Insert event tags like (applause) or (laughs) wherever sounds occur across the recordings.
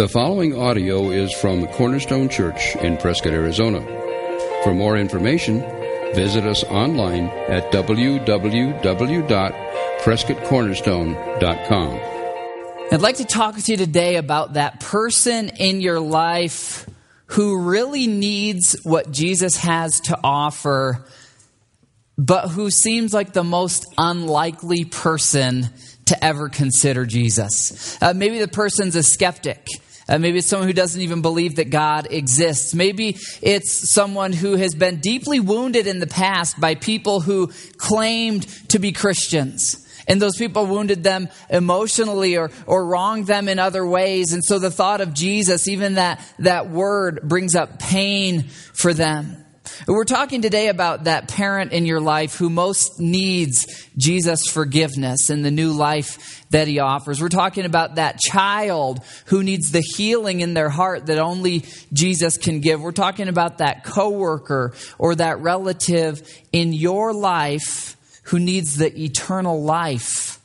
The following audio is from Cornerstone Church in Prescott, Arizona. For more information, visit us online at www.prescottcornerstone.com. I'd like to talk to you today about that person in your life who really needs what Jesus has to offer, but who seems like the most unlikely person to ever consider Jesus. Uh, maybe the person's a skeptic. Uh, maybe it's someone who doesn't even believe that God exists. Maybe it's someone who has been deeply wounded in the past by people who claimed to be Christians. And those people wounded them emotionally or, or wronged them in other ways. And so the thought of Jesus, even that, that word, brings up pain for them. We're talking today about that parent in your life who most needs Jesus' forgiveness and the new life that he offers. We're talking about that child who needs the healing in their heart that only Jesus can give. We're talking about that coworker or that relative in your life who needs the eternal life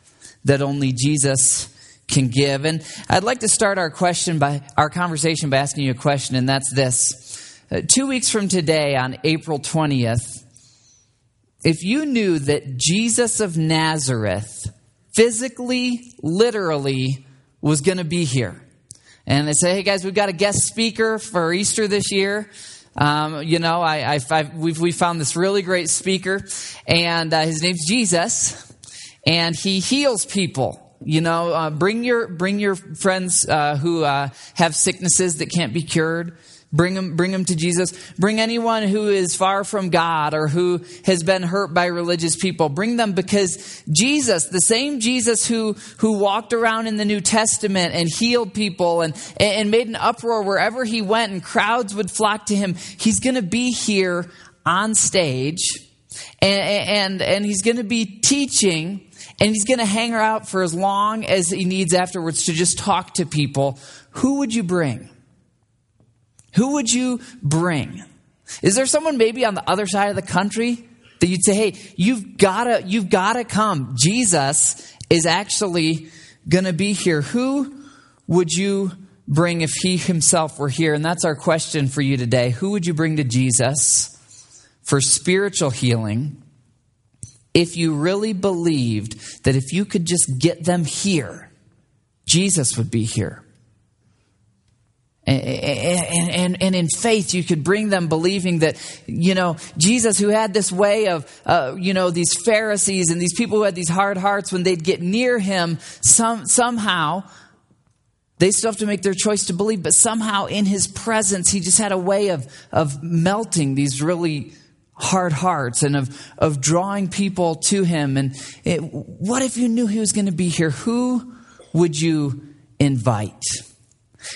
that only Jesus can give. And I'd like to start our question by our conversation by asking you a question, and that's this. Uh, two weeks from today, on April 20th, if you knew that Jesus of Nazareth physically, literally, was going to be here, and they say, hey guys, we've got a guest speaker for Easter this year. Um, you know, I, I, we've, we found this really great speaker, and uh, his name's Jesus, and he heals people you know uh, bring your bring your friends uh, who uh, have sicknesses that can't be cured Bring them, bring them to Jesus. Bring anyone who is far from God or who has been hurt by religious people. Bring them because Jesus, the same Jesus who, who walked around in the New Testament and healed people and, and made an uproar wherever he went and crowds would flock to him, he's going to be here on stage and, and, and he's going to be teaching and he's going to hang out for as long as he needs afterwards to just talk to people. Who would you bring? Who would you bring? Is there someone maybe on the other side of the country that you'd say, hey, you've gotta, you've gotta come. Jesus is actually gonna be here. Who would you bring if he himself were here? And that's our question for you today. Who would you bring to Jesus for spiritual healing if you really believed that if you could just get them here, Jesus would be here? And, and, and, in faith, you could bring them believing that, you know, Jesus, who had this way of, uh, you know, these Pharisees and these people who had these hard hearts, when they'd get near him, some, somehow, they still have to make their choice to believe, but somehow in his presence, he just had a way of, of melting these really hard hearts and of, of drawing people to him. And it, what if you knew he was going to be here? Who would you invite?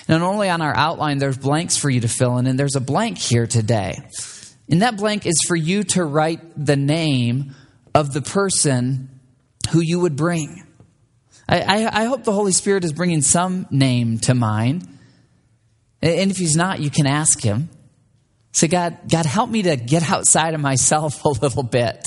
Not only on our outline, there's blanks for you to fill in, and there's a blank here today. And that blank is for you to write the name of the person who you would bring. I, I, I hope the Holy Spirit is bringing some name to mind. And if he's not, you can ask him. Say, God, God, help me to get outside of myself (laughs) a little bit.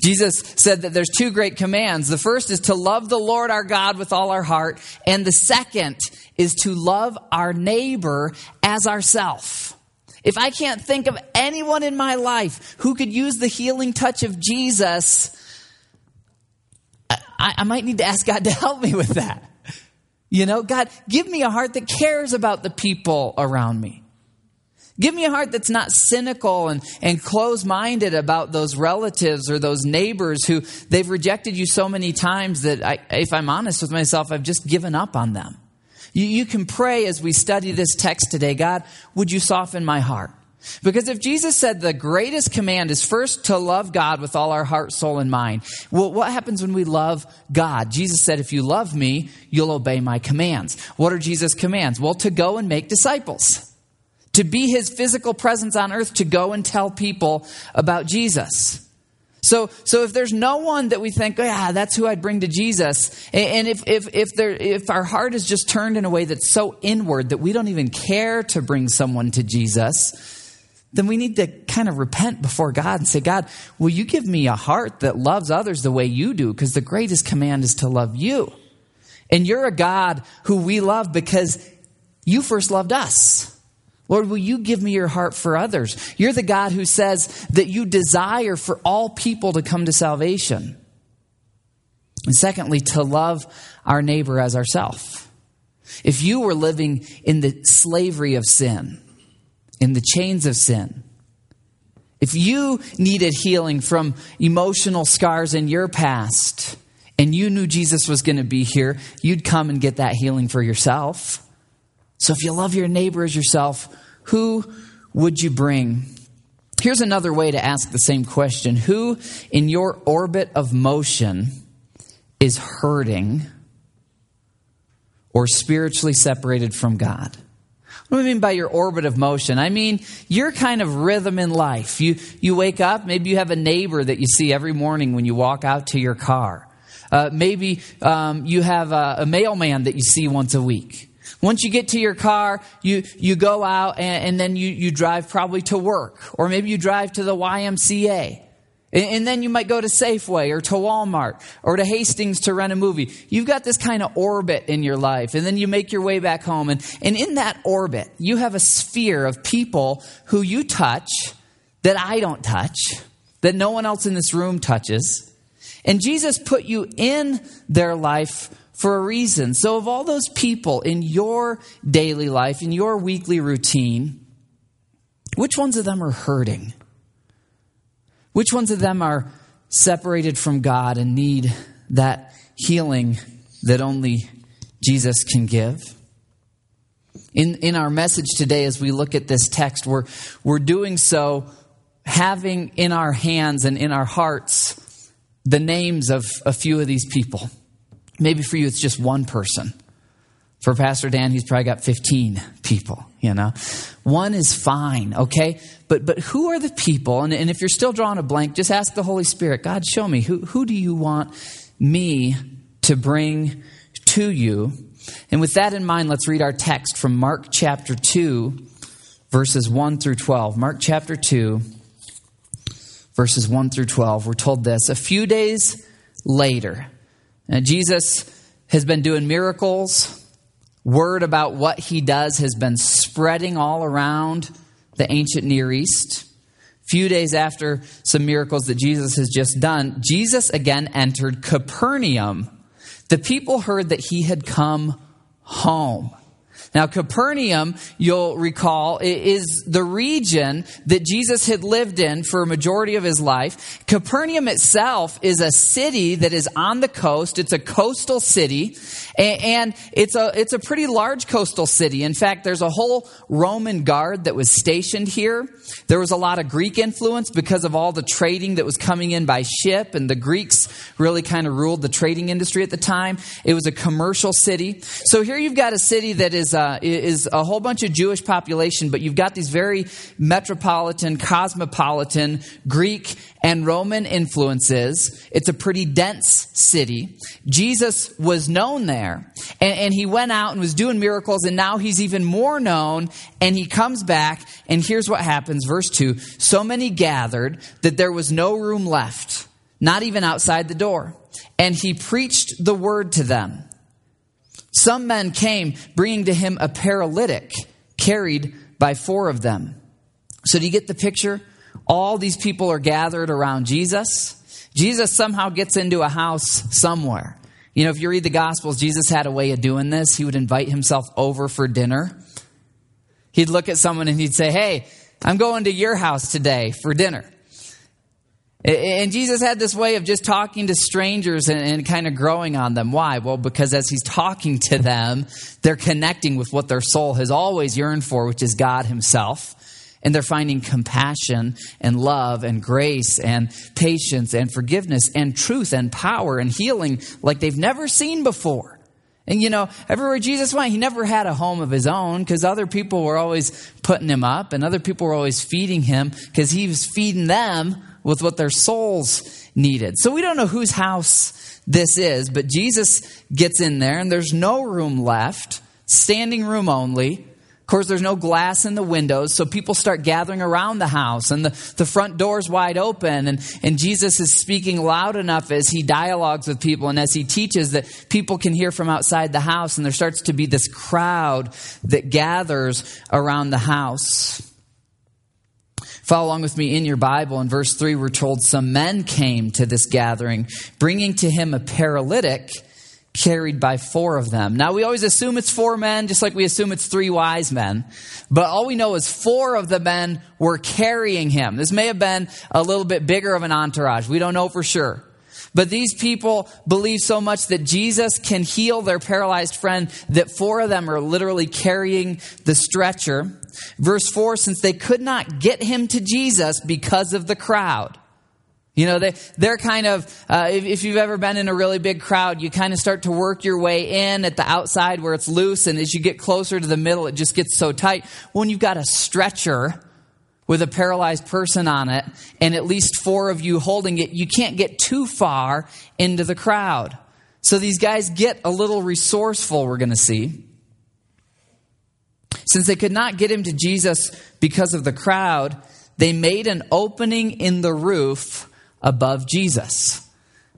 Jesus said that there's two great commands. The first is to love the Lord our God with all our heart, and the second is to love our neighbor as ourself. If I can't think of anyone in my life who could use the healing touch of Jesus, I, I might need to ask God to help me with that. You know, God, give me a heart that cares about the people around me. Give me a heart that's not cynical and, and close minded about those relatives or those neighbors who they've rejected you so many times that I, if I'm honest with myself, I've just given up on them. You, you can pray as we study this text today God, would you soften my heart? Because if Jesus said the greatest command is first to love God with all our heart, soul, and mind, well, what happens when we love God? Jesus said, if you love me, you'll obey my commands. What are Jesus' commands? Well, to go and make disciples to be his physical presence on earth to go and tell people about Jesus. So, so if there's no one that we think, oh, yeah, that's who I'd bring to Jesus, and if, if, if, there, if our heart is just turned in a way that's so inward that we don't even care to bring someone to Jesus, then we need to kind of repent before God and say, God, will you give me a heart that loves others the way you do? Because the greatest command is to love you. And you're a God who we love because You first loved us. Lord, will you give me your heart for others? You're the God who says that you desire for all people to come to salvation. And secondly, to love our neighbor as ourself. If you were living in the slavery of sin, in the chains of sin, if you needed healing from emotional scars in your past, and you knew Jesus was going to be here, you'd come and get that healing for yourself. So if you love your neighbor as yourself, who would you bring? Here's another way to ask the same question Who in your orbit of motion is hurting or spiritually separated from God? What do I mean by your orbit of motion? I mean your kind of rhythm in life. You, you wake up, maybe you have a neighbor that you see every morning when you walk out to your car. Uh, maybe um, you have a, a mailman that you see once a week. Once you get to your car, you, you go out and, and, then you, you drive probably to work, or maybe you drive to the YMCA. And, and then you might go to Safeway or to Walmart or to Hastings to rent a movie. You've got this kind of orbit in your life, and then you make your way back home. And, and in that orbit, you have a sphere of people who you touch that I don't touch, that no one else in this room touches. And Jesus put you in their life for a reason. So, of all those people in your daily life, in your weekly routine, which ones of them are hurting? Which ones of them are separated from God and need that healing that only Jesus can give? In, in our message today, as we look at this text, we're, we're doing so having in our hands and in our hearts the names of a few of these people. Maybe for you, it's just one person. For Pastor Dan, he's probably got 15 people, you know. One is fine, okay? But but who are the people? And, and if you're still drawing a blank, just ask the Holy Spirit, God, show me. Who, who do you want me to bring to you? And with that in mind, let's read our text from Mark chapter 2, verses 1 through 12. Mark chapter 2, verses 1 through 12, we're told this. A few days later, Uh, Jesus has been doing miracles. Word about what he does has been spreading all around the ancient Near East. A few days after some miracles that Jesus has just done, Jesus again entered Capernaum. The people heard that he had come home. Now, Capernaum, you'll recall, is the region that Jesus had lived in for a majority of his life. Capernaum itself is a city that is on the coast. It's a coastal city, and it's a, it's a pretty large coastal city. In fact, there's a whole Roman guard that was stationed here. There was a lot of Greek influence because of all the trading that was coming in by ship, and the Greeks really kind of ruled the trading industry at the time. It was a commercial city. So here you've got a city that is, uh, Uh, is a whole bunch of Jewish population, but you've got these very metropolitan, cosmopolitan Greek and Roman influences. It's a pretty dense city. Jesus was known there, and, and, he went out and was doing miracles, and now he's even more known, and he comes back, and here's what happens. Verse 2 So many gathered that there was no room left, not even outside the door. And he preached the word to them. Some men came, bringing to him a paralytic carried by four of them. So, do you get the picture? All these people are gathered around Jesus. Jesus somehow gets into a house somewhere. You know, if you read the Gospels, Jesus had a way of doing this. He would invite himself over for dinner. He'd look at someone and he'd say, Hey, I'm going to your house today for dinner. And Jesus had this way of just talking to strangers and, and, kind of growing on them. Why? Well, because as he's talking to them, they're connecting with what their soul has always yearned for, which is God himself and they're finding compassion and love and grace and patience and forgiveness and truth and power and healing like they've never seen before. And you know, everywhere Jesus went, he never had a home of his own because other people were always putting him up and other people were always feeding him because he was feeding them with what their souls needed. So we don't know whose house this is, but Jesus gets in there and there's no room left, standing room only. Of course, there's no glass in the windows, so people start gathering around the house, and the, the front door's wide open, and, and Jesus is speaking loud enough as he dialogues with people and as he teaches that people can hear from outside the house, and there starts to be this crowd that gathers around the house. Follow along with me in your Bible. In verse 3, we're told some men came to this gathering, bringing to him a paralytic carried by four of them. Now, we always assume it's four men, just like we assume it's three wise men. But all we know is four of the men were carrying him. This may have been a little bit bigger of an entourage. We don't know for sure. But these people believe so much that Jesus can heal their paralyzed friend that four of them are literally carrying the stretcher. Verse 4 since they could not get him to Jesus because of the crowd. You know, they, they're kind of, uh, if, if, you've ever been in a really big crowd, you kind of start to work your way in at the outside where it's loose, and as you get closer to the middle, it just gets so tight. When you've got a stretcher with a paralyzed person on it, and at least four of you holding it, you can't get too far into the crowd. So these guys get a little resourceful, we're going to see. Since they could not get him to Jesus because of the crowd, they made an opening in the roof above Jesus.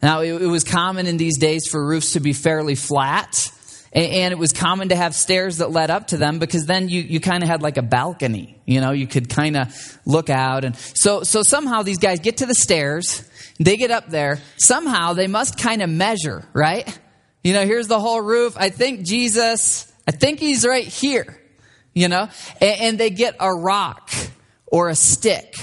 Now, it, was common in these days for roofs to be fairly flat, and it was common to have stairs that led up to them because then you, you kind of had like a balcony. You know, you could kind of look out. And so, so somehow these guys get to the stairs, they get up there. Somehow they must kind of measure, right? You know, here's the whole roof. I think Jesus, I think he's right here, you know, and, and they get a rock or a stick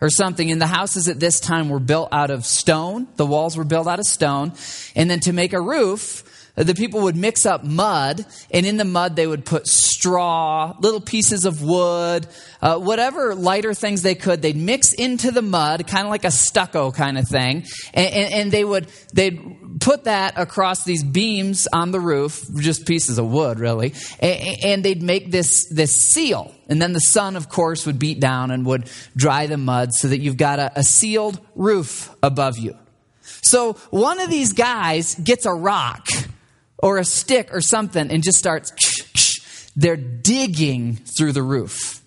or something. And the houses at this time were built out of stone. The walls were built out of stone. And then to make a roof, the people would mix up mud, and in the mud they would put straw, little pieces of wood, uh, whatever lighter things they could. They'd mix into the mud, kind of like a stucco kind of thing, and, and, and they would they'd put that across these beams on the roof, just pieces of wood, really, and, they'd make this this seal. And then the sun, of course, would beat down and would dry the mud so that you've got a, a sealed roof above you. So one of these guys gets a rock or a stick or something and just starts, (tsk) they're digging through the roof.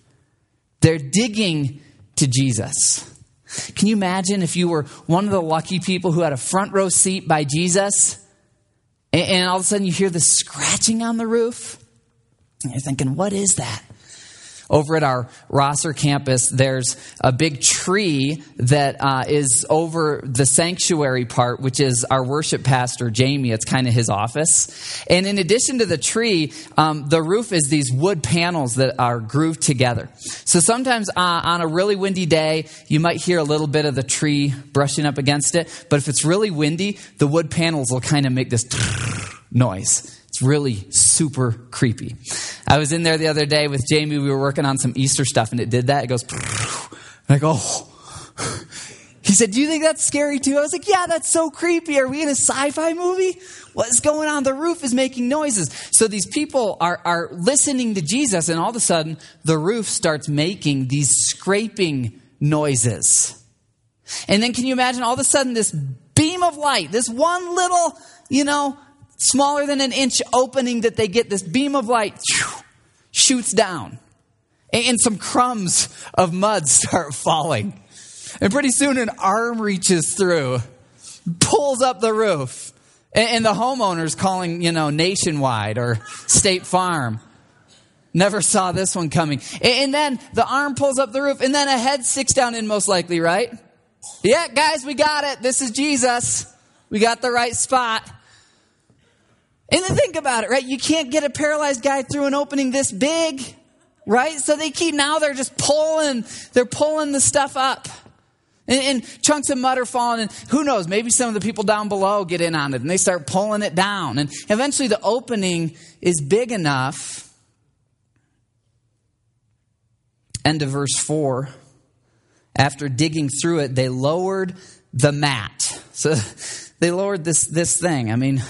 They're digging to Jesus. Can you imagine if you were one of the lucky people who had a front row seat by Jesus and, all of a sudden you hear the scratching on the roof? And you're thinking, what is that? Over at our Rosser campus, there's a big tree that uh, is over the sanctuary part, which is our worship pastor, Jamie. It's kind of his office. And in addition to the tree, um, the roof is these wood panels that are grooved together. So sometimes uh, on a really windy day, you might hear a little bit of the tree brushing up against it. But if it's really windy, the wood panels will kind of make this (laughs) noise. It's really super creepy. I was in there the other day with Jamie. We were working on some Easter stuff, and it did that. It goes, (laughs) like, oh. (laughs) He said, Do you think that's scary too? I was like, Yeah, that's so creepy. Are we in a sci fi movie? What's going on? The roof is making noises. So these people are, are listening to Jesus, and all of a sudden, the roof starts making these scraping noises. And then, can you imagine all of a sudden this beam of light, this one little, you know, smaller than an inch opening that they get, this beam of light shoots down. And some crumbs of mud (laughs) start falling. And pretty soon an arm reaches through, pulls up the roof. And the homeowner's calling, you know, nationwide or State Farm. Never saw this one coming. And then the arm pulls up the roof, and then a head sticks down in, most likely, right? Yeah, guys, we got it. This is Jesus. We got the right spot. And then think about it, right? You can't get a paralyzed guy through an opening this big, right? So they keep, now they're just pulling, they're pulling the stuff up. And, and, chunks of mud are falling, and who knows, maybe some of the people down below get in on it and they start pulling it down. And eventually the opening is big enough. End of verse 4. After digging through it, they lowered the mat. So (laughs) they lowered this, this thing. I mean,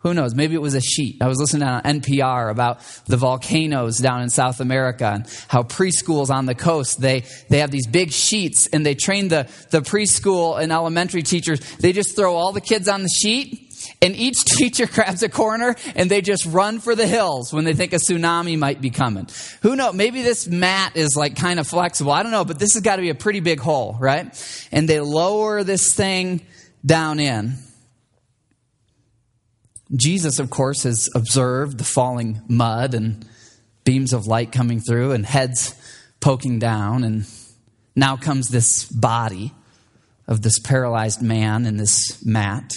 who knows? Maybe it was a sheet. I was listening on NPR about the volcanoes down in South America and how preschools on the coast, they, they have these big sheets and they train the, the preschool and elementary teachers. They just throw all the kids on the sheet And each (laughs) teacher grabs a corner and they just run for the hills when they think a tsunami might be coming. Who knows? Maybe this mat is like kind of flexible. I don't know, but this has got to be a pretty big hole, right? And they lower this thing down in. Jesus, of course, has observed the falling mud and beams of light coming through and heads poking down. And now comes this body of this paralyzed man in this mat.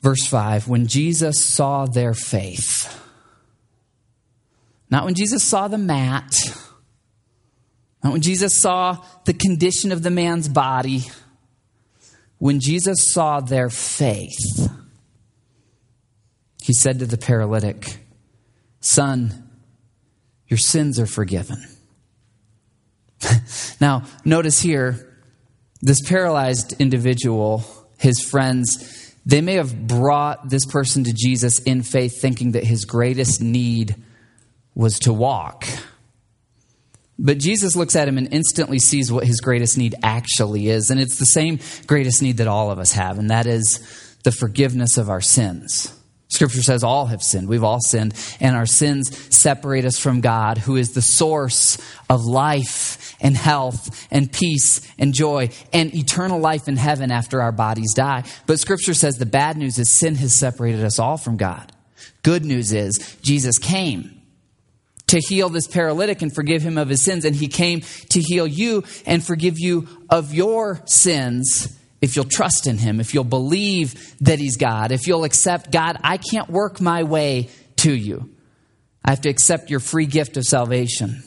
Verse 5 When Jesus saw their faith, not when Jesus saw the mat, not when Jesus saw the condition of the man's body, when Jesus saw their faith, he said to the paralytic, Son, your sins are forgiven. (laughs) now, notice here, this paralyzed individual, his friends, they may have brought this person to Jesus in faith, thinking that his greatest need was to walk. But Jesus looks at him and instantly sees what his greatest need actually is. And it's the same greatest need that all of us have, and that is the forgiveness of our sins. Scripture says all have sinned. We've all sinned, and our sins separate us from God, who is the source of life and health and peace and joy and eternal life in heaven after our bodies die. But Scripture says the bad news is sin has separated us all from God. Good news is Jesus came to heal this paralytic and forgive him of his sins, and he came to heal you and forgive you of your sins if you'll trust in Him, if you'll believe that He's God, if you'll accept, God, I can't work my way to you. I have to accept your free gift of salvation.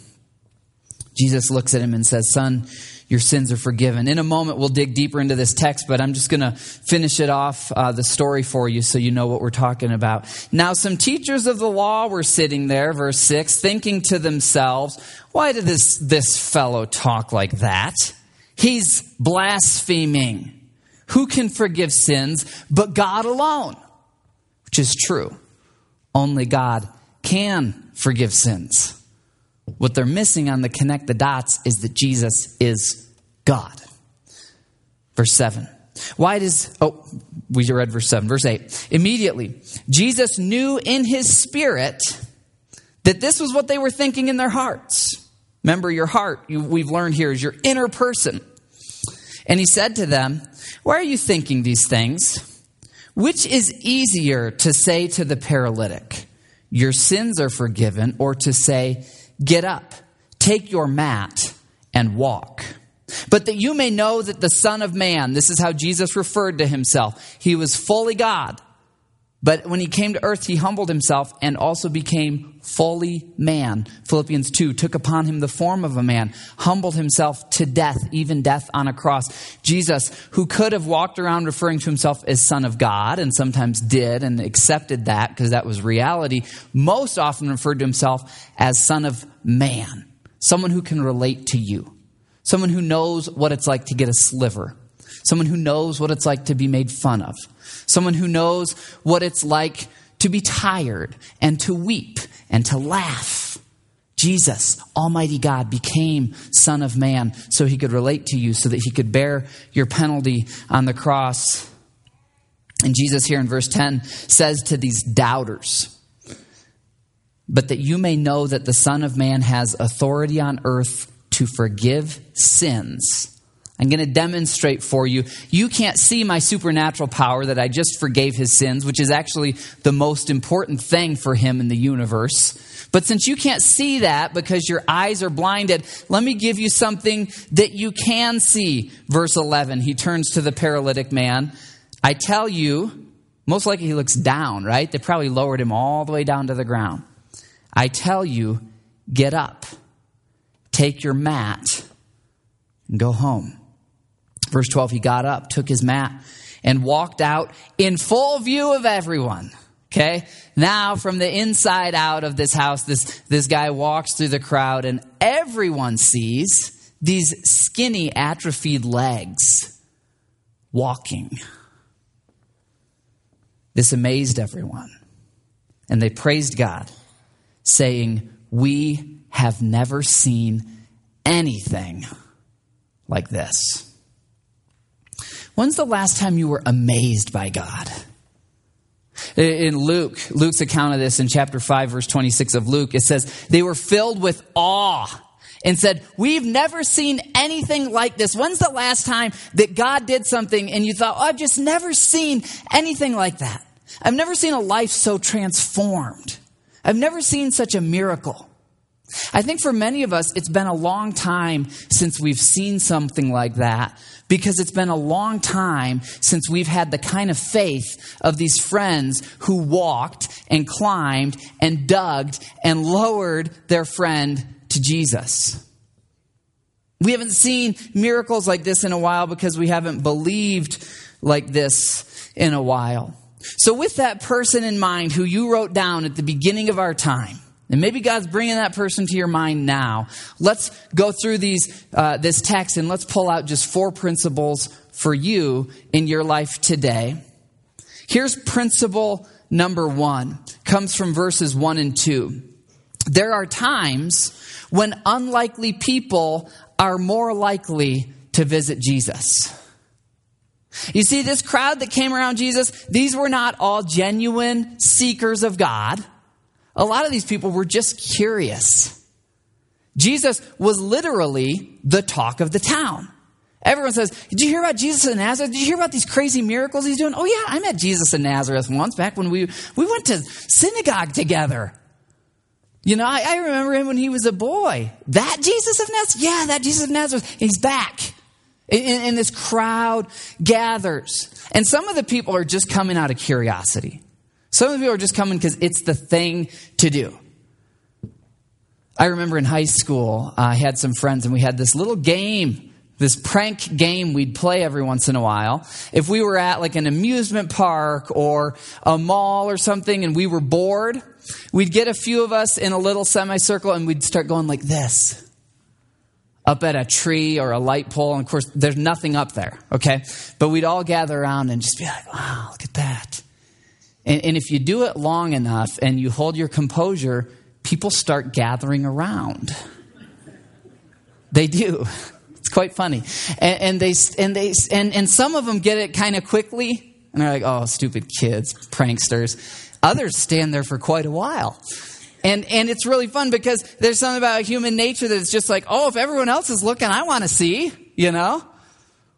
Jesus looks at him and says, Son, your sins are forgiven. In a moment, we'll dig deeper into this text, but I'm just going to finish it off, uh, the story for you so you know what we're talking about. Now, some teachers of the law were sitting there, verse 6, thinking to themselves, Why did this, this fellow talk like that? He's blaspheming. Who can forgive sins but God alone? Which is true. Only God can forgive sins. What they're missing on the connect the dots is that Jesus is God. Verse 7. Why does, oh, we read verse 7. Verse 8. Immediately, Jesus knew in his spirit that this was what they were thinking in their hearts. Remember, your heart, you, we've learned here, is your inner person. And he said to them, why are you thinking these things? Which is easier to say to the paralytic, Your sins are forgiven, or to say, Get up, take your mat, and walk? But that you may know that the Son of Man, this is how Jesus referred to himself, he was fully God but when he came to earth, he humbled himself and also became fully man. Philippians 2 took upon him the form of a man, humbled himself to death, even death on a cross. Jesus, who could have walked around referring to himself as Son of God, and sometimes did and accepted that because that was reality, most often referred to himself as Son of Man, someone who can relate to you, someone who knows what it's like to get a sliver, someone who knows what it's like to be made fun of someone who knows what it's like to be tired and to weep and to laugh. Jesus, Almighty God, became Son of Man so he could relate to you, so that he could bear your penalty on the cross. And Jesus, here in verse 10, says to these doubters, But that you may know that the Son of Man has authority on earth to forgive sins I'm going to demonstrate for you. You can't see my supernatural power that I just forgave his sins, which is actually the most important thing for him in the universe. But since you can't see that because your eyes are blinded, let me give you something that you can see. Verse 11, he turns to the paralytic man. I tell you, most likely he looks down, right? They probably lowered him all the way down to the ground. I tell you, get up, take your mat, and go home. Verse 12, he got up, took his mat, and walked out in full view of everyone. Okay? Now, from the inside out of this house, this, this guy walks through the crowd, and everyone sees these skinny, atrophied legs walking. This amazed everyone. And they praised God, saying, We have never seen anything like this When's the last time you were amazed by God? In Luke, Luke's account of this in chapter 5, verse 26 of Luke, it says, They were filled with awe and said, We've never seen anything like this. When's the last time that God did something and you thought, oh, I've just never seen anything like that? I've never seen a life so transformed. I've never seen such a miracle. I think for many of us, it's been a long time since we've seen something like that because it's been a long time since we've had the kind of faith of these friends who walked and climbed and dug and lowered their friend to Jesus. We haven't seen miracles like this in a while because we haven't believed like this in a while. So, with that person in mind who you wrote down at the beginning of our time, and maybe God's bringing that person to your mind now. Let's go through these, uh, this text and let's pull out just four principles for you in your life today. Here's principle number one. Comes from verses one and two. There are times when unlikely people are more likely to visit Jesus. You see, this crowd that came around Jesus, these were not all genuine seekers of God. A lot of these people were just curious. Jesus was literally the talk of the town. Everyone says, Did you hear about Jesus in Nazareth? Did you hear about these crazy miracles he's doing? Oh, yeah, I met Jesus in Nazareth once back when we, we went to synagogue together. You know, I, I remember him when he was a boy. That Jesus of Nazareth? Yeah, that Jesus of Nazareth. He's back. And, and this crowd gathers. And some of the people are just coming out of curiosity. Some of people are just coming because it's the thing to do. I remember in high school, I had some friends and we had this little game, this prank game we'd play every once in a while. If we were at like an amusement park or a mall or something and we were bored, we'd get a few of us in a little semicircle and we'd start going like this up at a tree or a light pole. And of course, there's nothing up there, okay? But we'd all gather around and just be like, wow, look at that. And, and if you do it long enough and you hold your composure, people start gathering around. They do. It's quite funny. And, and they, and, they, and, and some of them get it kind of quickly. And they're like, oh, stupid kids, pranksters. Others stand there for quite a while. And, and it's really fun because there's something about human nature that's just like, oh, if everyone else is looking, I want to see, you know?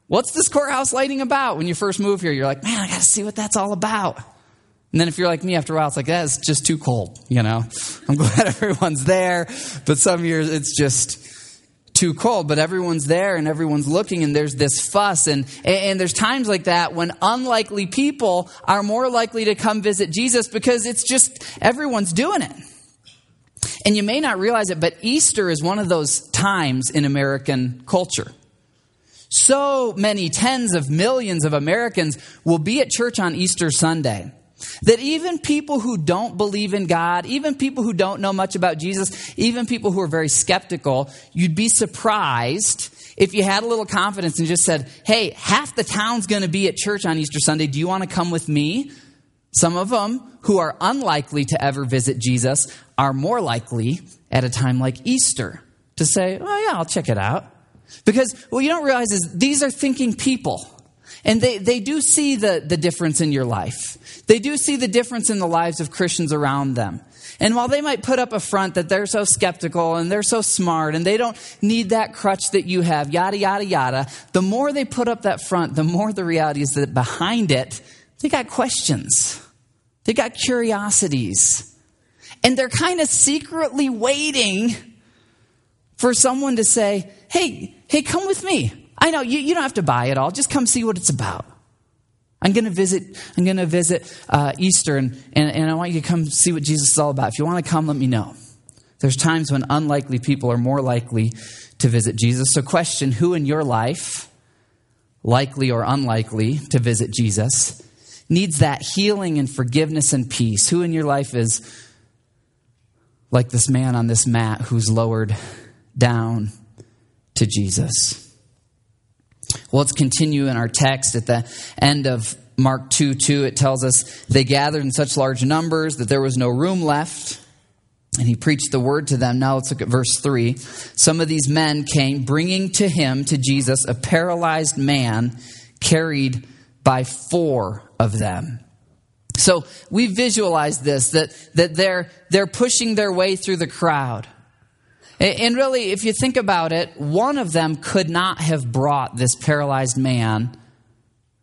What's this courthouse lighting about? When you first move here, you're like, man, I got to see what that's all about. And then if you're like me after a while, it's like, that's just too cold, you know? I'm (laughs) glad everyone's there, but some years it's just too cold, but everyone's there and everyone's looking and there's this fuss. And, and there's times like that when unlikely people are more likely to come visit Jesus because it's just everyone's doing it. And you may not realize it, but Easter is one of those times in American culture. So many tens of millions of Americans will be at church on Easter Sunday. That even people who don't believe in God, even people who don't know much about Jesus, even people who are very skeptical, you'd be surprised if you had a little confidence and just said, Hey, half the town's going to be at church on Easter Sunday. Do you want to come with me? Some of them who are unlikely to ever visit Jesus are more likely at a time like Easter to say, Oh, yeah, I'll check it out. Because what you don't realize is these are thinking people. And they, they do see the, the difference in your life. They do see the difference in the lives of Christians around them. And while they might put up a front that they're so skeptical and they're so smart and they don't need that crutch that you have, yada, yada, yada, the more they put up that front, the more the reality is that behind it, they got questions. They got curiosities. And they're kind of secretly waiting for someone to say, hey, hey, come with me. I know you, you don't have to buy it all. Just come see what it's about. I'm going to visit. I'm going to visit uh, Easter, and, and, and I want you to come see what Jesus is all about. If you want to come, let me know. There's times when unlikely people are more likely to visit Jesus. So, question: Who in your life, likely or unlikely to visit Jesus, needs that healing and forgiveness and peace? Who in your life is like this man on this mat who's lowered down to Jesus? Well, let's continue in our text at the end of Mark 2 2. It tells us they gathered in such large numbers that there was no room left. And he preached the word to them. Now let's look at verse 3. Some of these men came, bringing to him, to Jesus, a paralyzed man carried by four of them. So we visualize this that, that they're, they're pushing their way through the crowd. And really, if you think about it, one of them could not have brought this paralyzed man,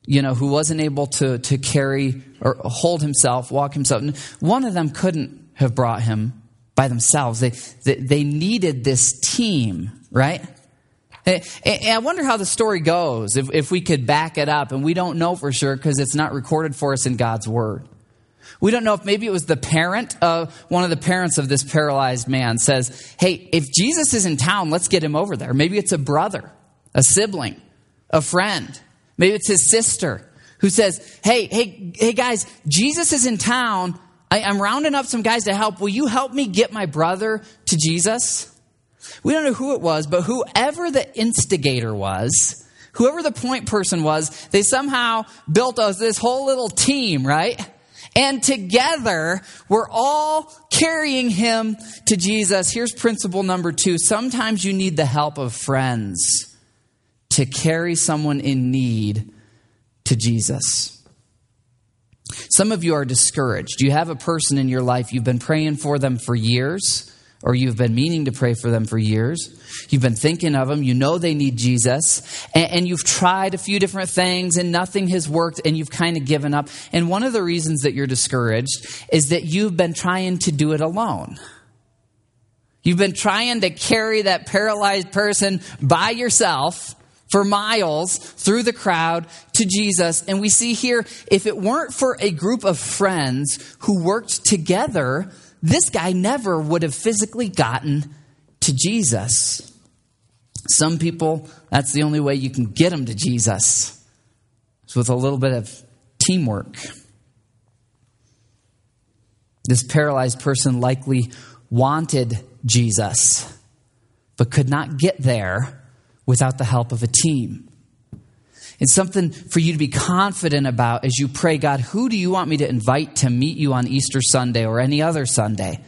you know, who wasn't able to, to carry or hold himself, walk himself. One of them couldn't have brought him by themselves. They, they, needed this team, right? And I wonder how the story goes if, if we could back it up, and we don't know for sure because it's not recorded for us in God's Word. We don't know if maybe it was the parent of one of the parents of this paralyzed man says, Hey, if Jesus is in town, let's get him over there. Maybe it's a brother, a sibling, a friend. Maybe it's his sister who says, Hey, hey, hey guys, Jesus is in town. I, I'm rounding up some guys to help. Will you help me get my brother to Jesus? We don't know who it was, but whoever the instigator was, whoever the point person was, they somehow built us this whole little team, right? And together, we're all carrying him to Jesus. Here's principle number two. Sometimes you need the help of friends to carry someone in need to Jesus. Some of you are discouraged. You have a person in your life, you've been praying for them for years or you've been meaning to pray for them for years. You've been thinking of them. You know they need Jesus. And, and, you've tried a few different things and nothing has worked and you've kind of given up. And one of the reasons that you're discouraged is that you've been trying to do it alone. You've been trying to carry that paralyzed person by yourself for miles through the crowd to Jesus. And we see here, if it weren't for a group of friends who worked together, this guy never would have physically gotten to Jesus. Some people, that's the only way you can get them to Jesus. It's with a little bit of teamwork. This paralyzed person likely wanted Jesus, but could not get there without the help of a team. It's something for you to be confident about as you pray, God, who do you want me to invite to meet you on Easter Sunday or any other Sunday?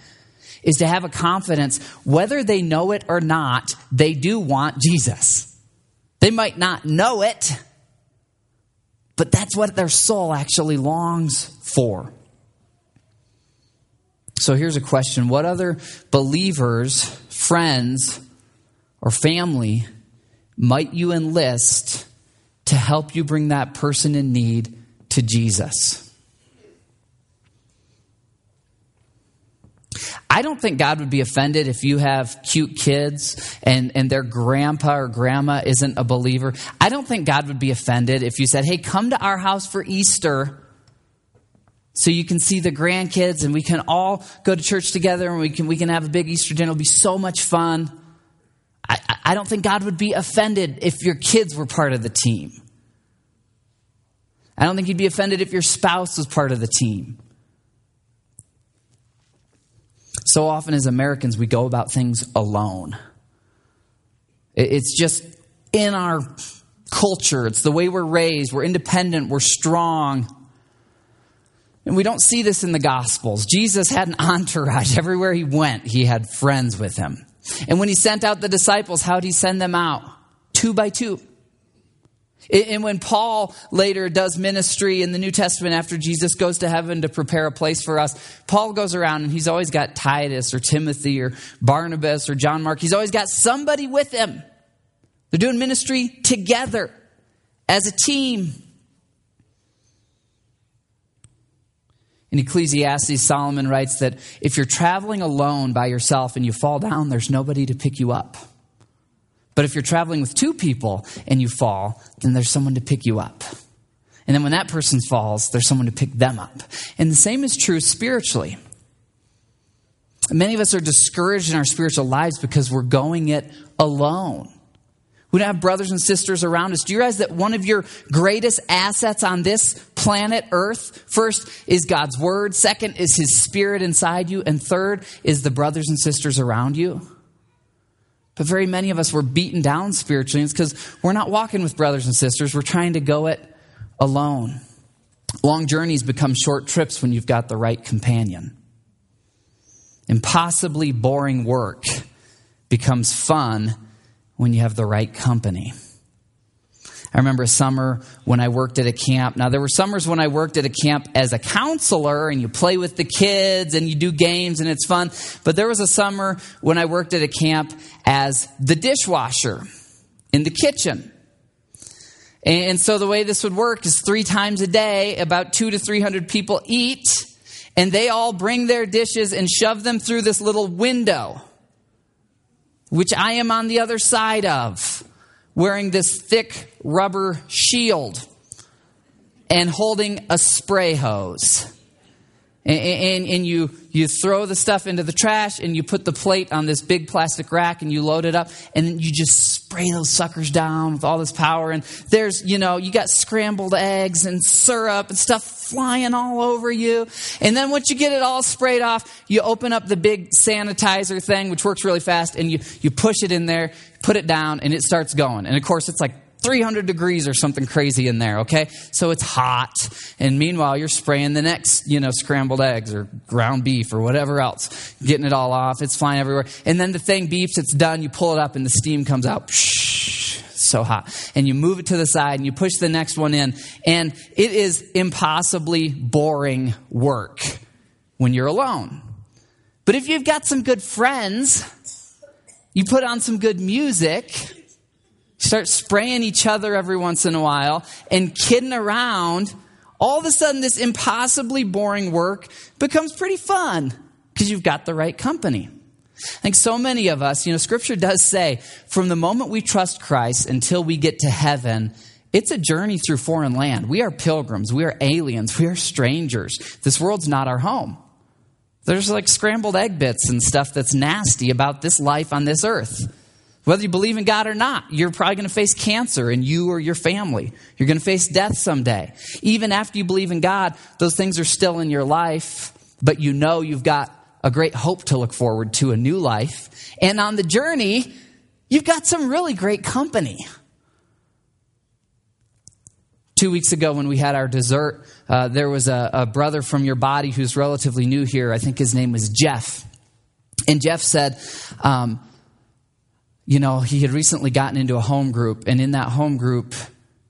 Is to have a confidence, whether they know it or not, they do want Jesus. They might not know it, but that's what their soul actually longs for. So here's a question What other believers, friends, or family might you enlist to help you bring that person in need to Jesus. I don't think God would be offended if you have cute kids and, and their grandpa or grandma isn't a believer. I don't think God would be offended if you said, hey, come to our house for Easter so you can see the grandkids and we can all go to church together and we can, we can have a big Easter dinner. It'll be so much fun. I, I don't think God would be offended if your kids were part of the team. I don't think he'd be offended if your spouse was part of the team. So often, as Americans, we go about things alone. It's just in our culture, it's the way we're raised. We're independent, we're strong. And we don't see this in the Gospels. Jesus had an (laughs) entourage. Everywhere he went, he had friends with him. And when he sent out the disciples, how did he send them out? Two by two. And when Paul later does ministry in the New Testament after Jesus goes to heaven to prepare a place for us, Paul goes around and he's always got Titus or Timothy or Barnabas or John Mark. He's always got somebody with him. They're doing ministry together as a team. In Ecclesiastes, Solomon writes that if you're traveling alone by yourself and you fall down, there's nobody to pick you up. But if you're traveling with two people and you fall, then there's someone to pick you up. And then when that person falls, there's someone to pick them up. And the same is true spiritually. Many of us are discouraged in our spiritual lives because we're going it alone. We don't have brothers and sisters around us. Do you realize that one of your greatest assets on this planet Earth, first is God's Word, second is His Spirit inside you, and third is the brothers and sisters around you? But very many of us were beaten down spiritually. It's because we're not walking with brothers and sisters. We're trying to go it alone. Long journeys become short trips when you've got the right companion. Impossibly boring work becomes fun when you have the right company. I remember a summer when I worked at a camp. Now, there were summers when I worked at a camp as a counselor and you play with the kids and you do games and it's fun. But there was a summer when I worked at a camp as the dishwasher in the kitchen. And so the way this would work is three times a day, about two to 300 people eat, and they all bring their dishes and shove them through this little window, which I am on the other side of wearing this thick rubber shield and holding a spray hose. And, and, and, you, you throw the stuff into the trash and you put the plate on this big plastic rack and you load it up and you just spray those suckers down with all this power. And there's, you know, you got scrambled eggs and syrup and stuff flying all over you. And then once you get it all sprayed off, you open up the big sanitizer thing, which works really fast, and you, you push it in there, put it down, and it starts going. And of course, it's like 300 degrees or something crazy in there, okay? So it's hot. And meanwhile, you're spraying the next, you know, scrambled eggs or ground beef or whatever else, getting it all off. It's flying everywhere. And then the thing beeps, it's done. You pull it up and the steam comes out. so hot. And you move it to the side and you push the next one in. And it is impossibly boring work when you're alone. But if you've got some good friends, you put on some good music, start spraying each other every once in a while and kidding around, all of a sudden this impossibly boring work becomes pretty fun because you've got the right company. I think so many of us, you know, scripture does say from the moment we trust Christ until we get to heaven, it's a journey through foreign land. We are pilgrims. We are aliens. We are strangers. This world's not our home. There's like scrambled egg bits and stuff that's nasty about this life on this earth. Whether you believe in God or not, you're probably going to face cancer in you or your family. You're going to face death someday. Even after you believe in God, those things are still in your life, but you know you've got a great hope to look forward to, a new life. And on the journey, you've got some really great company. Two weeks ago, when we had our dessert, uh, there was a, a brother from your body who's relatively new here. I think his name was Jeff. And Jeff said, um, you know, he had recently gotten into a home group, and in that home group,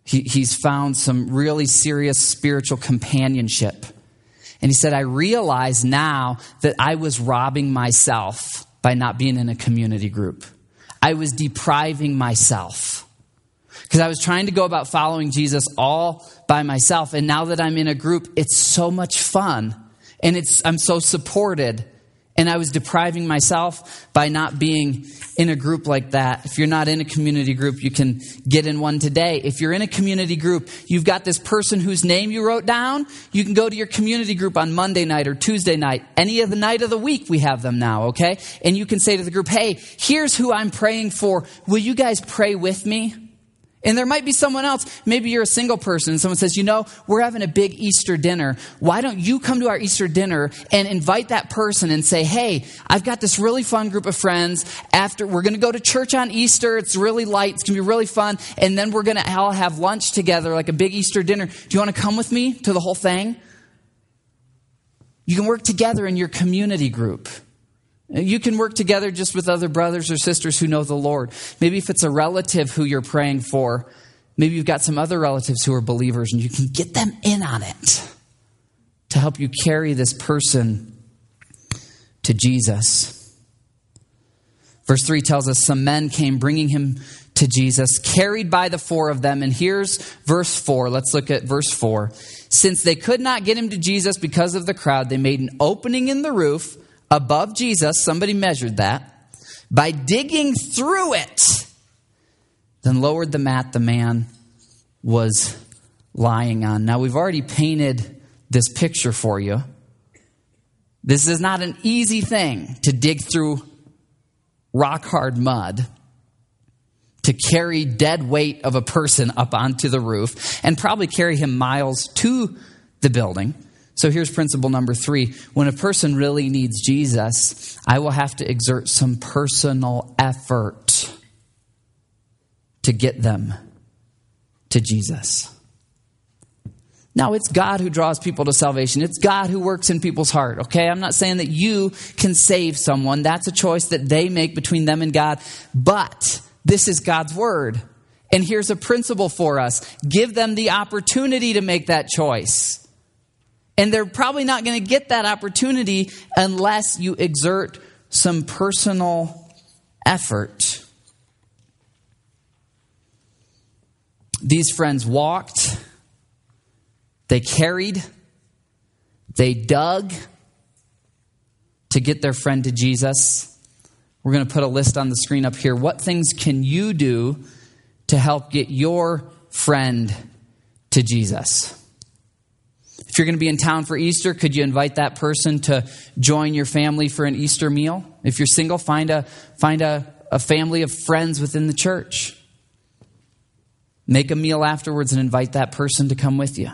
he, he's found some really serious spiritual companionship. And he said, I realize now that I was robbing myself by not being in a community group. I was depriving myself because I was trying to go about following Jesus all by myself. And now that I'm in a group, it's so much fun and it's, I'm so supported and I was depriving myself by not being in a group like that. If you're not in a community group, you can get in one today. If you're in a community group, you've got this person whose name you wrote down. You can go to your community group on Monday night or Tuesday night. Any of the night of the week, we have them now, okay? And you can say to the group, hey, here's who I'm praying for. Will you guys pray with me? And there might be someone else. Maybe you're a single person and someone says, you know, we're having a big Easter dinner. Why don't you come to our Easter dinner and invite that person and say, hey, I've got this really fun group of friends. After we're going to go to church on Easter. It's really light. It's going to be really fun. And then we're going to all have lunch together, like a big Easter dinner. Do you want to come with me to the whole thing? You can work together in your community group. You can work together just with other brothers or sisters who know the Lord. Maybe if it's a relative who you're praying for, maybe you've got some other relatives who are believers and you can get them in on it to help you carry this person to Jesus. Verse 3 tells us some men came bringing him to Jesus, carried by the four of them. And here's verse 4. Let's look at verse 4. Since they could not get him to Jesus because of the crowd, they made an opening in the roof above Jesus, somebody measured that, by digging through it, then lowered the mat the man was lying on. Now, we've already painted this picture for you. This is not an easy thing to dig through rock hard mud to carry dead weight of a person up onto the roof and probably carry him miles to the building. So here's principle number three. When a person really needs Jesus, I will have to exert some personal effort to get them to Jesus. Now, it's God who draws people to salvation. It's God who works in people's heart, okay? I'm not saying that you can save someone. That's a choice that they make between them and God. But this is God's word. And here's a principle for us give them the opportunity to make that choice. And they're probably not going to get that opportunity unless you exert some personal effort. These friends walked, they carried, they dug to get their friend to Jesus. We're going to put a list on the screen up here. What things can you do to help get your friend to Jesus? If you're going to be in town for Easter, could you invite that person to join your family for an Easter meal? If you're single, find a find a, a family of friends within the church. Make a meal afterwards and invite that person to come with you.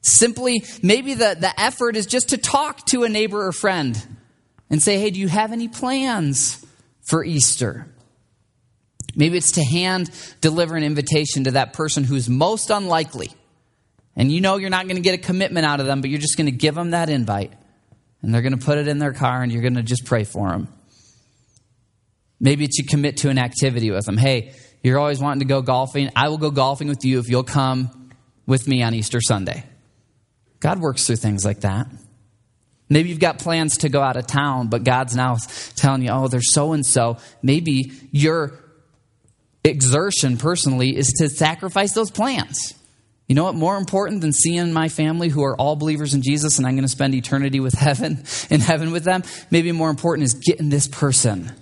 Simply, maybe the, the effort is just to talk to a neighbor or friend and say, hey, do you have any plans for Easter? Maybe it's to hand deliver an invitation to that person who's most unlikely. And you know you're not going to get a commitment out of them, but you're just going to give them that invite. And they're going to put it in their car and you're going to just pray for them. Maybe it's you commit to an activity with them. Hey, you're always wanting to go golfing. I will go golfing with you if you'll come with me on Easter Sunday. God works through things like that. Maybe you've got plans to go out of town, but God's now telling you, oh, there's so and so. Maybe your exertion personally is to sacrifice those plans. You know what? More important than seeing my family who are all believers in Jesus and I'm going to spend eternity with (laughs) heaven, in heaven with them, maybe more important is getting this person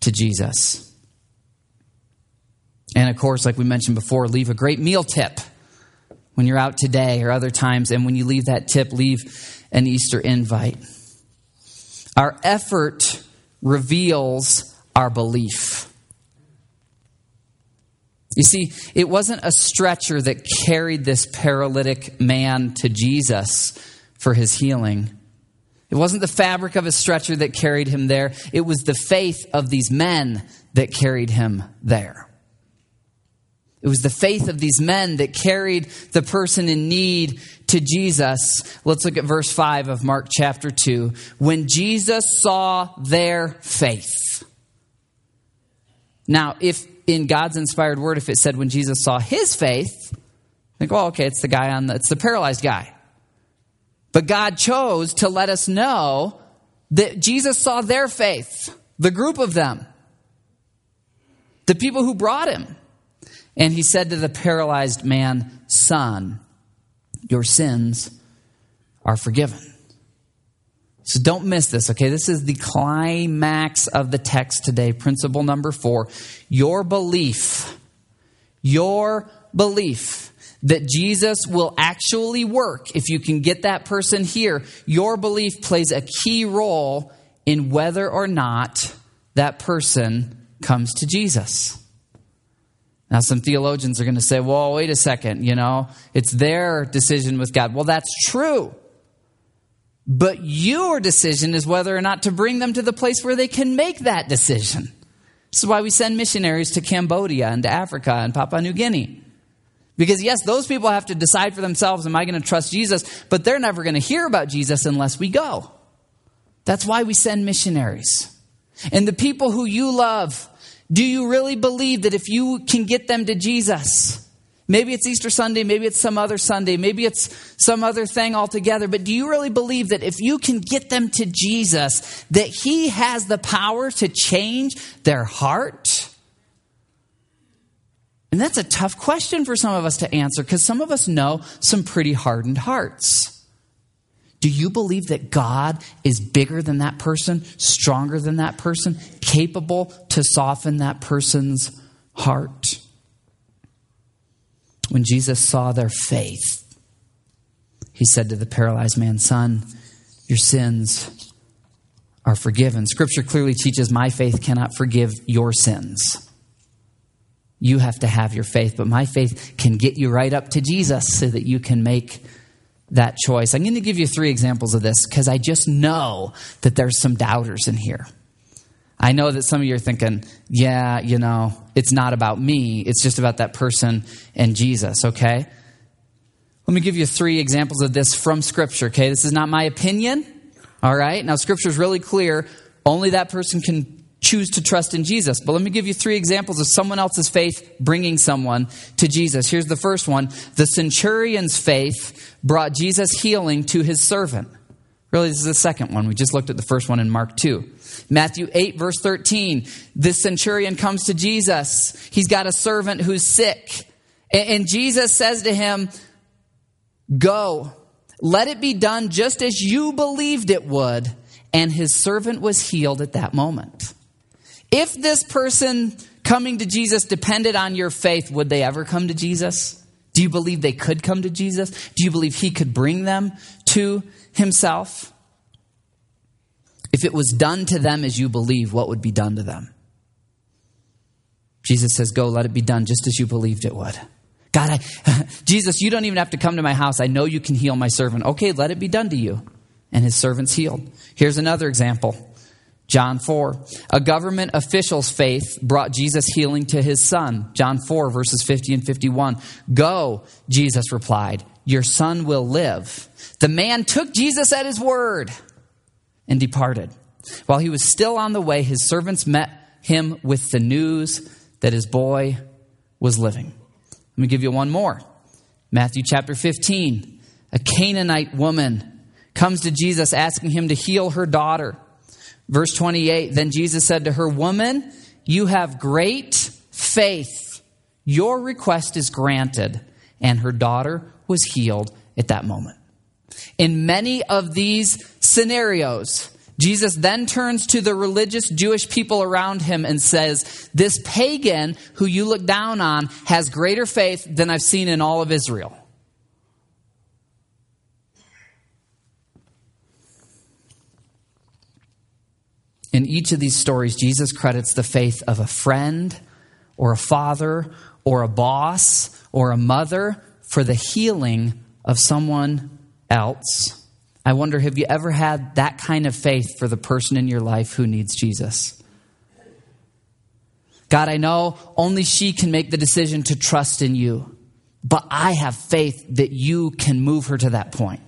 to Jesus. And of course, like we mentioned before, leave a great meal tip when you're out today or other times. And when you leave that tip, leave an Easter invite. Our effort reveals our belief. You see, it wasn't a stretcher that carried this paralytic man to Jesus for his healing. It wasn't the fabric of a stretcher that carried him there. It was the faith of these men that carried him there. It was the faith of these men that carried the person in need to Jesus. Let's look at verse 5 of Mark chapter 2. When Jesus saw their faith. Now, if in God's inspired word, if it said when Jesus saw his faith, think, well, okay, it's the guy on the, it's the paralyzed guy. But God chose to let us know that Jesus saw their faith, the group of them, the people who brought him. And he said to the paralyzed man, Son, your sins are forgiven. So don't miss this, okay? This is the climax of the text today. Principle number four. Your belief, your belief that Jesus will actually work, if you can get that person here, your belief plays a key role in whether or not that person comes to Jesus. Now, some theologians are going to say, well, wait a second, you know, it's their decision with God. Well, that's true. But your decision is whether or not to bring them to the place where they can make that decision. This is why we send missionaries to Cambodia and to Africa and Papua New Guinea. Because, yes, those people have to decide for themselves, am I going to trust Jesus? But they're never going to hear about Jesus unless we go. That's why we send missionaries. And the people who you love, do you really believe that if you can get them to Jesus, maybe it's Easter Sunday, maybe it's some other Sunday, maybe it's some other thing altogether, but do you really believe that if you can get them to Jesus, that He has the power to change their heart? And that's a tough question for some of us to answer because some of us know some pretty hardened hearts. Do you believe that God is bigger than that person, stronger than that person, capable to soften that person's heart? When Jesus saw their faith, he said to the paralyzed man, Son, your sins are forgiven. Scripture clearly teaches my faith cannot forgive your sins. You have to have your faith, but my faith can get you right up to Jesus so that you can make that choice. I'm going to give you three examples of this because I just know that there's some doubters in here. I know that some of you are thinking, yeah, you know, it's not about me, it's just about that person and Jesus, okay? Let me give you three examples of this from Scripture, okay? This is not my opinion, all right? Now, Scripture is really clear. Only that person can choose to trust in Jesus. But let me give you three examples of someone else's faith bringing someone to Jesus. Here's the first one the centurion's faith brought Jesus healing to his servant. Really, this is the second one. We just looked at the first one in Mark 2. Matthew 8, verse 13. This centurion comes to Jesus. He's got a servant who's sick. And Jesus says to him, Go, let it be done just as you believed it would. And his servant was healed at that moment. If this person coming to Jesus depended on your faith, would they ever come to Jesus? Do you believe they could come to Jesus? Do you believe he could bring them to himself? If it was done to them as you believe, what would be done to them? Jesus says, Go, let it be done just as you believed it would. God, I, (laughs) Jesus, you don't even have to come to my house. I know you can heal my servant. Okay, let it be done to you. And his servant's healed. Here's another example John 4. A government official's faith brought Jesus healing to his son. John 4, verses 50 and 51. Go, Jesus replied, your son will live. The man took Jesus at his word and departed. While he was still on the way, his servants met him with the news that his boy was living. Let me give you one more. Matthew chapter 15. A Canaanite woman comes to Jesus asking him to heal her daughter. Verse 28 Then Jesus said to her, Woman, you have great faith. Your request is granted. And her daughter was healed at that moment. In many of these scenarios, Jesus then turns to the religious Jewish people around him and says, This pagan who you look down on has greater faith than I've seen in all of Israel. In each of these stories, Jesus credits the faith of a friend or a father or a boss or a mother for the healing of someone else. I wonder have you ever had that kind of faith for the person in your life who needs Jesus? God, I know only she can make the decision to trust in you, but I have faith that you can move her to that point.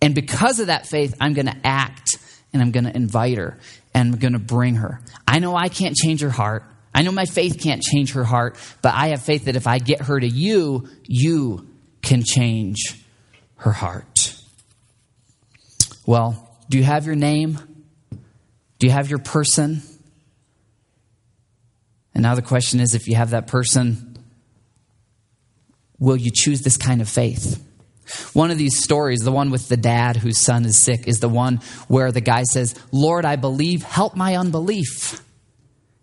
And because of that faith, I'm going to act and I'm going to invite her and I'm going to bring her. I know I can't change her heart. I know my faith can't change her heart, but I have faith that if I get her to you, you can change her heart. Well, do you have your name? Do you have your person? And now the question is if you have that person, will you choose this kind of faith? One of these stories, the one with the dad whose son is sick, is the one where the guy says, Lord, I believe, help my unbelief.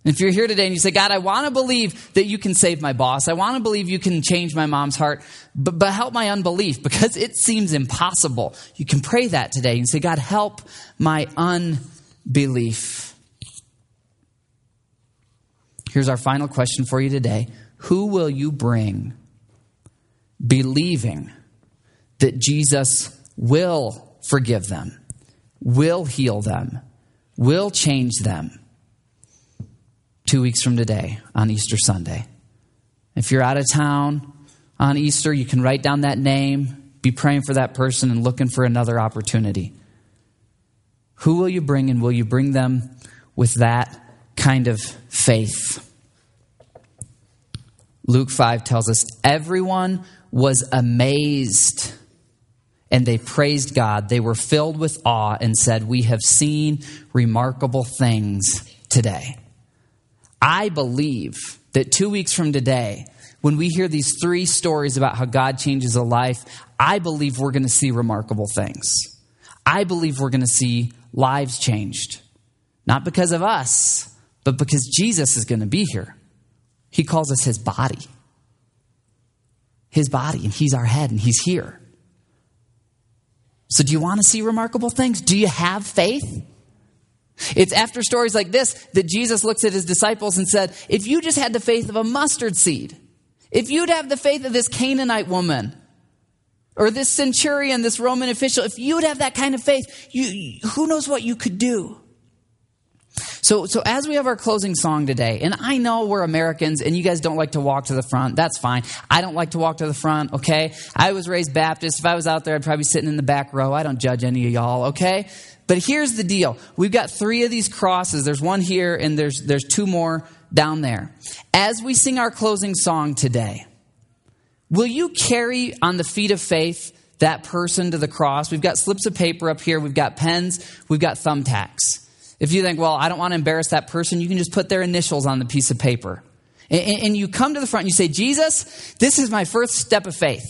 And if you're here today and you say, God, I want to believe that you can save my boss. I want to believe you can change my mom's heart, but, but help my unbelief (laughs) because it seems impossible. You can pray that today and say, God, help my unbelief. Here's our final question for you today Who will you bring believing that Jesus will forgive them, will heal them, will change them? Two weeks from today on Easter Sunday. If you're out of town on Easter, you can write down that name, be praying for that person, and looking for another opportunity. Who will you bring, and will you bring them with that kind of faith? Luke 5 tells us everyone was amazed and they praised God. They were filled with awe and said, We have seen remarkable things today. I believe that two weeks from today, when we hear these three stories about how God changes a life, I believe we're going to see remarkable things. I believe we're going to see lives changed. Not because of us, but because Jesus is going to be here. He calls us his body. His body, and he's our head, and he's here. So, do you want to see remarkable things? Do you have faith? It's after stories like this that Jesus looks at his disciples and said, If you just had the faith of a mustard seed, if you'd have the faith of this Canaanite woman, or this centurion, this Roman official, if you'd have that kind of faith, you, who knows what you could do? So, so as we have our closing song today, and I know we're Americans and you guys don't like to walk to the front. That's fine. I don't like to walk to the front, okay? I was raised Baptist. If I was out there, I'd probably be sitting in the back row. I don't judge any of y'all, okay? But here's the deal. We've got three of these crosses. There's one here and there's, there's two more down there. As we sing our closing song today, will you carry on the feet of faith that person to the cross? We've got slips of paper up here. We've got pens. We've got thumbtacks. If you think, well, I don't want to embarrass that person, you can just put their initials on the piece of paper. And, and you come to the front and you say, Jesus, this is my first step of faith.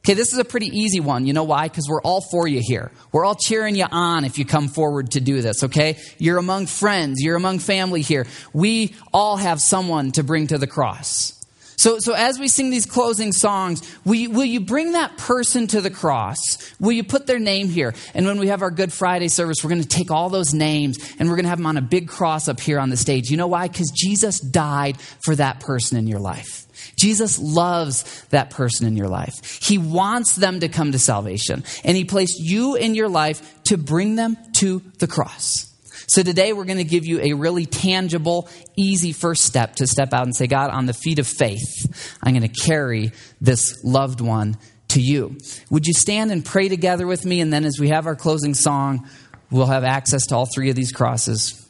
Okay, this is a pretty easy one. You know why? Because we're all for you here. We're all cheering you on if you come forward to do this, okay? You're among friends, you're among family here. We all have someone to bring to the cross. So, so as we sing these closing songs, will you, will you bring that person to the cross? Will you put their name here? And when we have our Good Friday service, we're going to take all those names and we're going to have them on a big cross up here on the stage. You know why? Because Jesus died for that person in your life. Jesus loves that person in your life. He wants them to come to salvation. And He placed you in your life to bring them to the cross. So today we're going to give you a really tangible, easy first step to step out and say, God, on the feet of faith, I'm going to carry this loved one to you. Would you stand and pray together with me? And then as we have our closing song, we'll have access to all three of these crosses.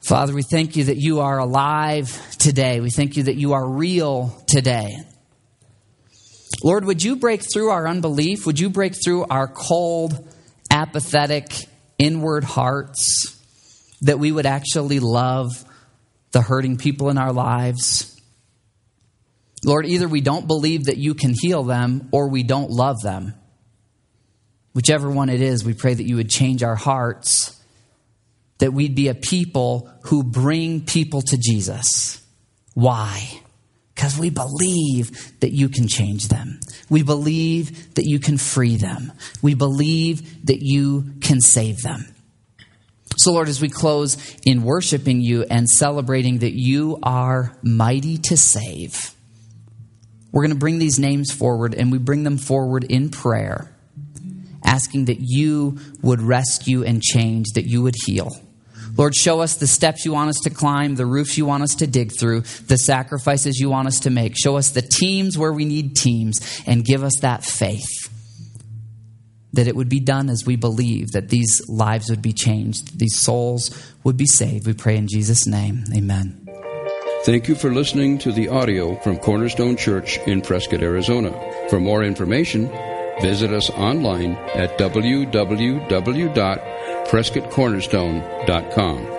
Father, we thank you that you are alive today. We thank you that you are real today. Lord, would you break through our unbelief? Would you break through our cold, apathetic, inward hearts that we would actually love the hurting people in our lives? Lord, either we don't believe that you can heal them or we don't love them. Whichever one it is, we pray that you would change our hearts, that we'd be a people who bring people to Jesus. Why? Because we believe that you can change them. We believe that you can free them. We believe that you can save them. So, Lord, as we close in worshiping you and celebrating that you are mighty to save, we're going to bring these names forward and we bring them forward in prayer, asking that you would rescue and change, that you would heal. Lord, show us the steps you want us to climb, the roofs you want us to dig through, the sacrifices you want us to make. Show us the teams where we need teams, and give us that faith that it would be done as we believe, that these lives would be changed, these souls would be saved. We pray in Jesus' name. Amen. Thank you for listening to the audio from Cornerstone Church in Prescott, Arizona. For more information, visit us online at www prescottcornerstone.com.